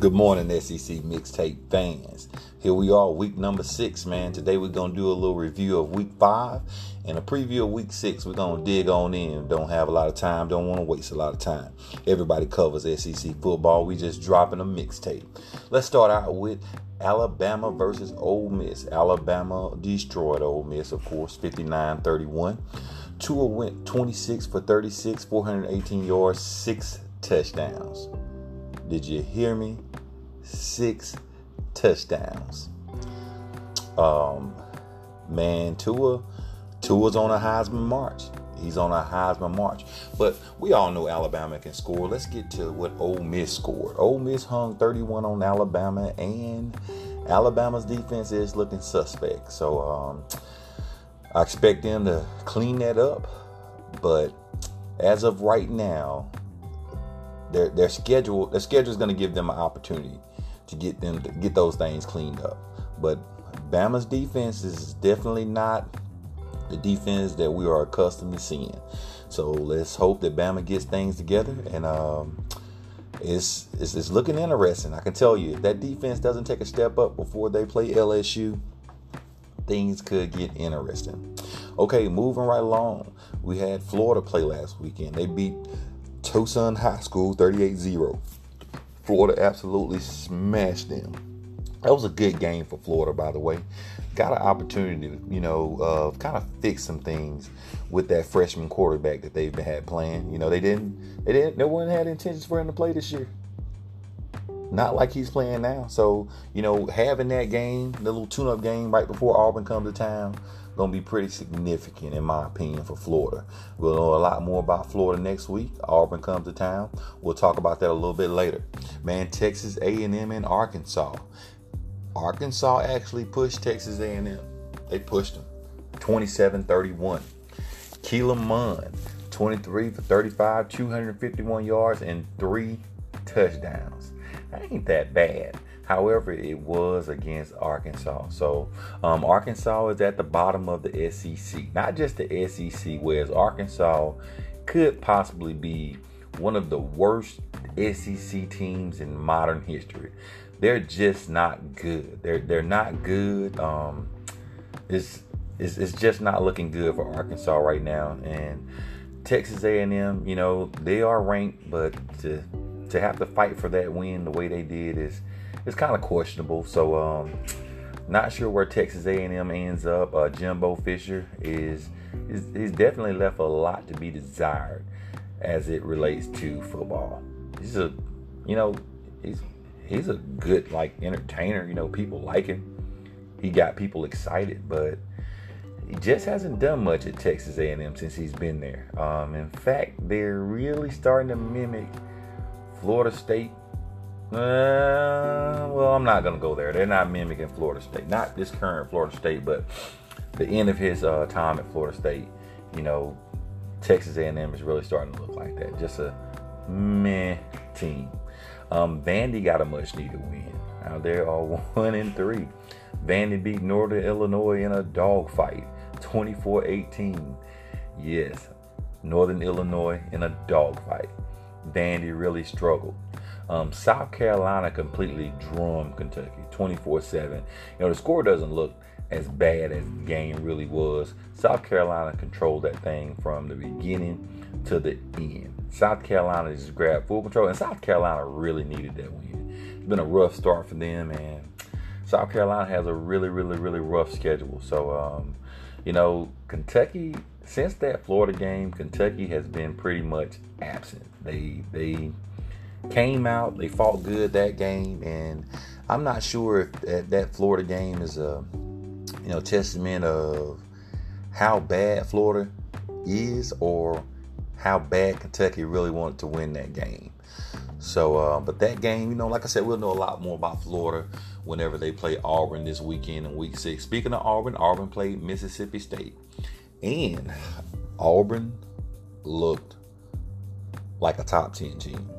Good morning, SEC mixtape fans. Here we are, week number six, man. Today we're gonna do a little review of week five and a preview of week six. We're gonna dig on in. Don't have a lot of time, don't want to waste a lot of time. Everybody covers SEC football. We just dropping a mixtape. Let's start out with Alabama versus Ole Miss. Alabama destroyed Ole Miss, of course, 59-31. Tua went 26 for 36, 418 yards, six touchdowns. Did you hear me? Six touchdowns. Um, man, Tua, Tua's on a Heisman march. He's on a Heisman march. But we all know Alabama can score. Let's get to what Ole Miss scored. Ole Miss hung 31 on Alabama, and Alabama's defense is looking suspect. So um, I expect them to clean that up. But as of right now, their their schedule their schedule is going to give them an opportunity to get them to get those things cleaned up. But Bama's defense is definitely not the defense that we are accustomed to seeing. So let's hope that Bama gets things together and um, it's, it's, it's looking interesting. I can tell you if that defense doesn't take a step up before they play LSU, things could get interesting. Okay, moving right along. We had Florida play last weekend. They beat Towson High School 38 0. Florida absolutely smashed them. That was a good game for Florida, by the way. Got an opportunity to, you know, uh, kind of fix some things with that freshman quarterback that they've had playing. You know, they didn't, they didn't, no one had intentions for him to play this year. Not like he's playing now. So, you know, having that game, the little tune-up game right before Auburn comes to town, going to be pretty significant, in my opinion, for Florida. We'll know a lot more about Florida next week. Auburn comes to town. We'll talk about that a little bit later. Man, Texas A&M and Arkansas. Arkansas actually pushed Texas A&M. They pushed them 27-31. Kellen Mond, 23 for 35, 251 yards, and three touchdowns. That ain't that bad. However, it was against Arkansas. So um, Arkansas is at the bottom of the SEC. Not just the SEC, whereas Arkansas could possibly be one of the worst SEC teams in modern history. They're just not good. They're they're not good. Um, it's, it's it's just not looking good for Arkansas right now. And Texas A&M, you know, they are ranked, but to to have to fight for that win the way they did is it's kind of questionable. So, um, not sure where Texas A&M ends up. Uh, Jimbo Fisher is, is he's definitely left a lot to be desired as it relates to football. He's a, you know, he's he's a good like entertainer. You know, people like him. He got people excited, but he just hasn't done much at Texas A&M since he's been there. Um, in fact, they're really starting to mimic Florida State uh, well, I'm not gonna go there. They're not mimicking Florida State, not this current Florida State, but the end of his uh, time at Florida State. You know, Texas A&M is really starting to look like that. Just a meh team. Um, Vandy got a much needed win. Now they are one and three. Vandy beat Northern Illinois in a dogfight, 24-18. Yes, Northern Illinois in a dogfight. Vandy really struggled. Um, South Carolina completely drummed Kentucky 24 7. You know, the score doesn't look as bad as the game really was. South Carolina controlled that thing from the beginning to the end. South Carolina just grabbed full control, and South Carolina really needed that win. It's been a rough start for them, and South Carolina has a really, really, really rough schedule. So, um, you know, Kentucky, since that Florida game, Kentucky has been pretty much absent. They, they, came out, they fought good that game, and I'm not sure if that, that Florida game is a you know testament of how bad Florida is or how bad Kentucky really wanted to win that game. So, uh, but that game, you know, like I said, we'll know a lot more about Florida whenever they play Auburn this weekend in Week Six. Speaking of Auburn, Auburn played Mississippi State, and Auburn looked like a top ten team.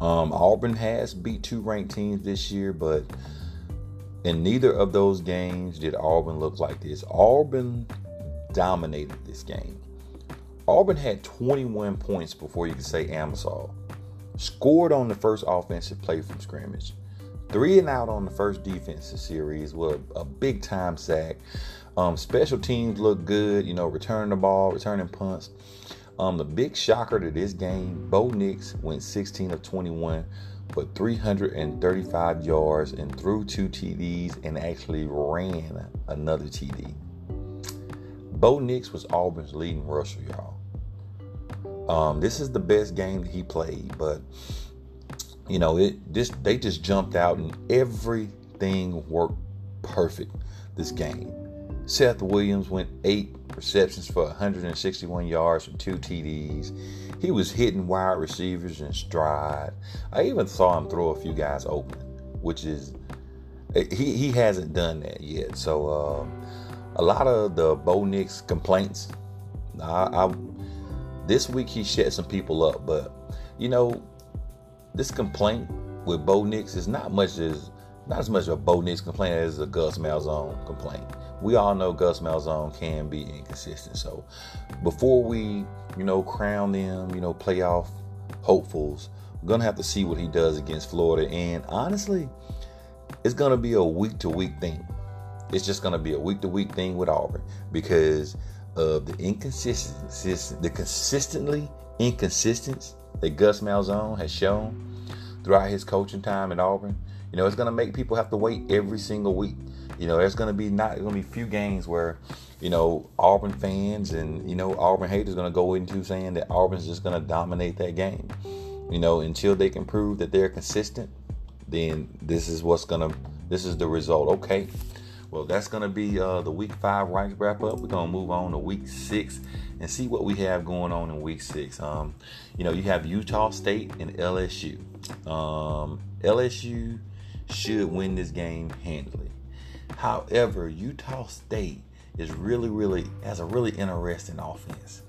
Um, Auburn has beat two ranked teams this year, but in neither of those games did Auburn look like this. Auburn dominated this game. Auburn had 21 points before you could say Amsal. scored on the first offensive play from scrimmage, three and out on the first defensive series with a, big time sack. Um, special teams look good, you know, returning the ball, returning punts. Um, the big shocker to this game, Bo Nix went 16 of 21 for 335 yards and threw two TDs and actually ran another TD. Bo Nix was Auburn's leading rusher, y'all. Um, this is the best game that he played, but you know, it this they just jumped out and everything worked perfect this game. Seth Williams went eight receptions for 161 yards and two TDs. He was hitting wide receivers in stride. I even saw him throw a few guys open, which is he he hasn't done that yet. So uh, a lot of the Bo Nix complaints. I, I this week he shut some people up, but you know this complaint with Bo Nix is not much as not as much of a Bo Nix complaint as a Gus Malzahn complaint we all know Gus Malzahn can be inconsistent. So before we, you know, crown them, you know, playoff hopefuls, we're gonna have to see what he does against Florida. And honestly, it's gonna be a week to week thing. It's just gonna be a week to week thing with Auburn because of the inconsistency, the consistently inconsistence that Gus Malzahn has shown throughout his coaching time at Auburn. You know, it's gonna make people have to wait every single week. You know, there's going to be not going to be few games where, you know, Auburn fans and you know Auburn haters going to go into saying that Auburn's just going to dominate that game. You know, until they can prove that they're consistent, then this is what's going to this is the result. Okay. Well, that's going to be uh, the week five ranks wrap up. We're going to move on to week six and see what we have going on in week six. Um, you know, you have Utah State and LSU. Um, LSU should win this game handily. However, Utah State is really, really has a really interesting offense.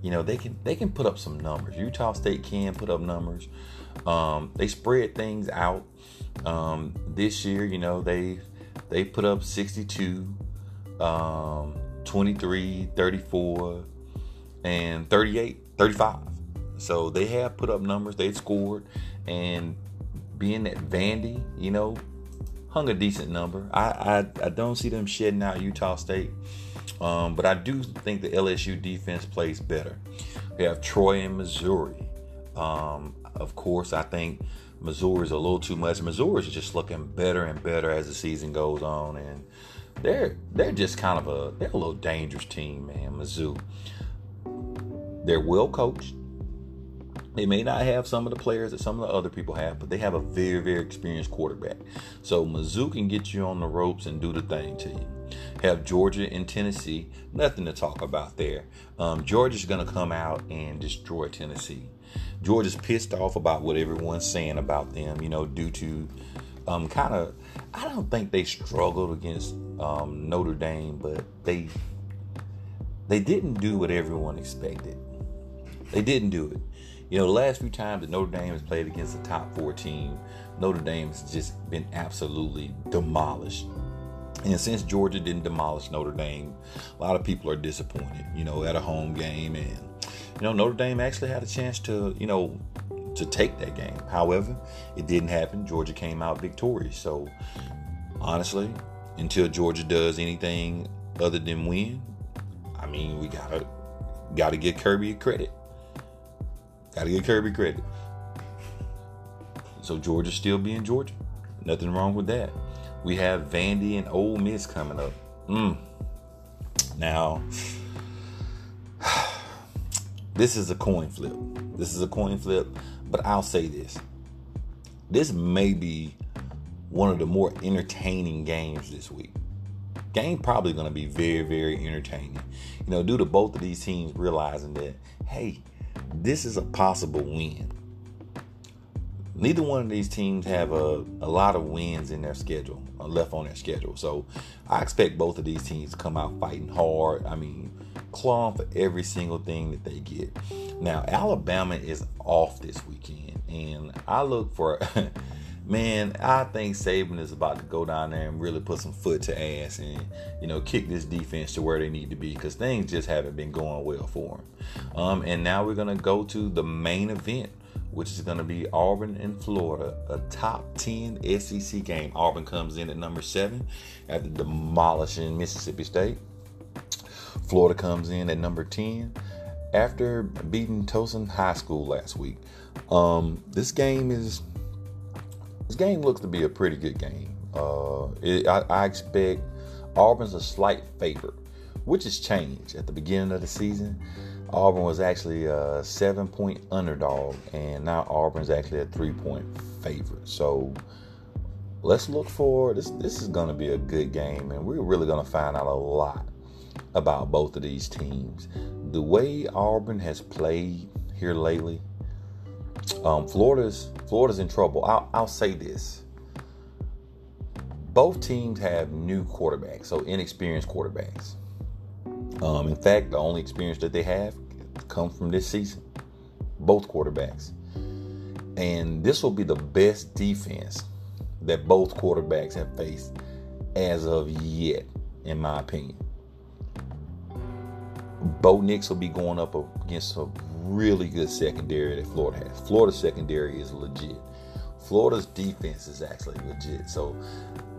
You know, they can they can put up some numbers. Utah State can put up numbers. Um, they spread things out. Um, this year, you know, they they put up 62, um, 23, 34, and 38, 35. So they have put up numbers. They've scored, and being that Vandy, you know, hung a decent number. I, I, I don't see them shedding out Utah State, um, but I do think the LSU defense plays better. We have Troy and Missouri. Um, of course, I think Missouri is a little too much. Missouri is just looking better and better as the season goes on, and they're they're just kind of a they're a little dangerous team, man. Mizzou. They're well coached. They may not have some of the players that some of the other people have, but they have a very, very experienced quarterback. So Mizzou can get you on the ropes and do the thing to you. Have Georgia and Tennessee, nothing to talk about there. Um, Georgia's going to come out and destroy Tennessee. Georgia's pissed off about what everyone's saying about them, you know, due to um, kind of, I don't think they struggled against um, Notre Dame, but they they didn't do what everyone expected. They didn't do it. You know, the last few times that Notre Dame has played against a top four team, Notre Dame has just been absolutely demolished. And since Georgia didn't demolish Notre Dame, a lot of people are disappointed, you know, at a home game. And, you know, Notre Dame actually had a chance to, you know, to take that game. However, it didn't happen. Georgia came out victorious. So, honestly, until Georgia does anything other than win, I mean, we gotta gotta give Kirby credit. Got to give Kirby credit. So Georgia still being Georgia. Nothing wrong with that. We have Vandy and Ole Miss coming up. Mm. Now, this is a coin flip. This is a coin flip, but I'll say this. This may be one of the more entertaining games this week. Game probably going to be very, very entertaining. You know, due to both of these teams realizing that, hey, this is a possible win. Neither one of these teams have a, a lot of wins in their schedule, uh, left on their schedule. So I expect both of these teams to come out fighting hard. I mean, clawing for every single thing that they get. Now, Alabama is off this weekend, and I look for man, I think Saban is about to go down there and really put some foot to ass and you know kick this defense to where they need to be because things just haven't been going well for him. Um, and now we're gonna go to the main event which is to be Auburn and Florida, a top 10 SEC game. Auburn comes in at number seven after demolishing Mississippi State. Florida comes in at number 10 after beating Towson High School last week. Um, this game is this game looks to be a pretty good game. Uh, it, I, I expect Auburn's a slight favorite, which has changed at the beginning of the season. Auburn was actually a seven point underdog, and now Auburn's actually a three point favorite. So let's look for this. This is going to be a good game, and we're really going to find out a lot about both of these teams. The way Auburn has played here lately, um, Florida's Florida's in trouble. I'll, I'll say this: both teams have new quarterbacks, so inexperienced quarterbacks. Um, in fact, the only experience that they have come from this season. Both quarterbacks. And this will be the best defense that both quarterbacks have faced as of yet, in my opinion. Bo Nix will be going up against a really good secondary that Florida has. Florida's secondary is legit. Florida's defense is actually legit. So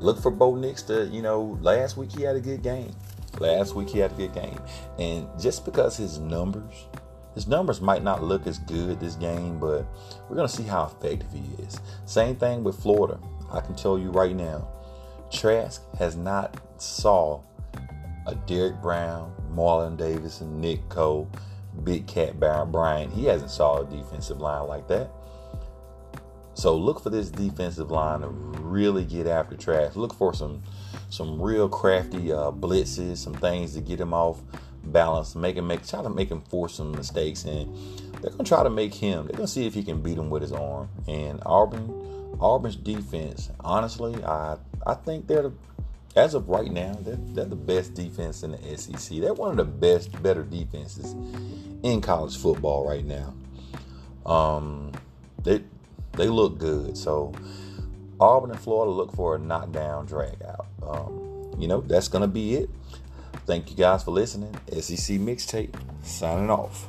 look for Bo Nix to, you know, last week he had a good game. Last week he had a good game. And just because his numbers, his numbers might not look as good this game, but we're going to see how effective he is. Same thing with Florida. I can tell you right now, Trask has not saw a Derrick Brown, Marlon Davis, and Nick Coe, Big Cat Baron Bryant. He hasn't saw a defensive line like that. So look for this defensive line to really get after Trask. Look for some some real crafty uh, blitzes, some things to get him off balance, make him make try to make him force some mistakes, and they're gonna try to make him. They're gonna see if he can beat him with his arm. And Auburn, Auburn's defense, honestly, I I think they're the, as of right now, they're, they're the best defense in the SEC. They're one of the best, better defenses in college football right now. Um, they they look good. So Auburn and Florida look for a knockdown drag out. Um, you know, that's to be it. Thank you guys for listening. SEC Mixtape signing off.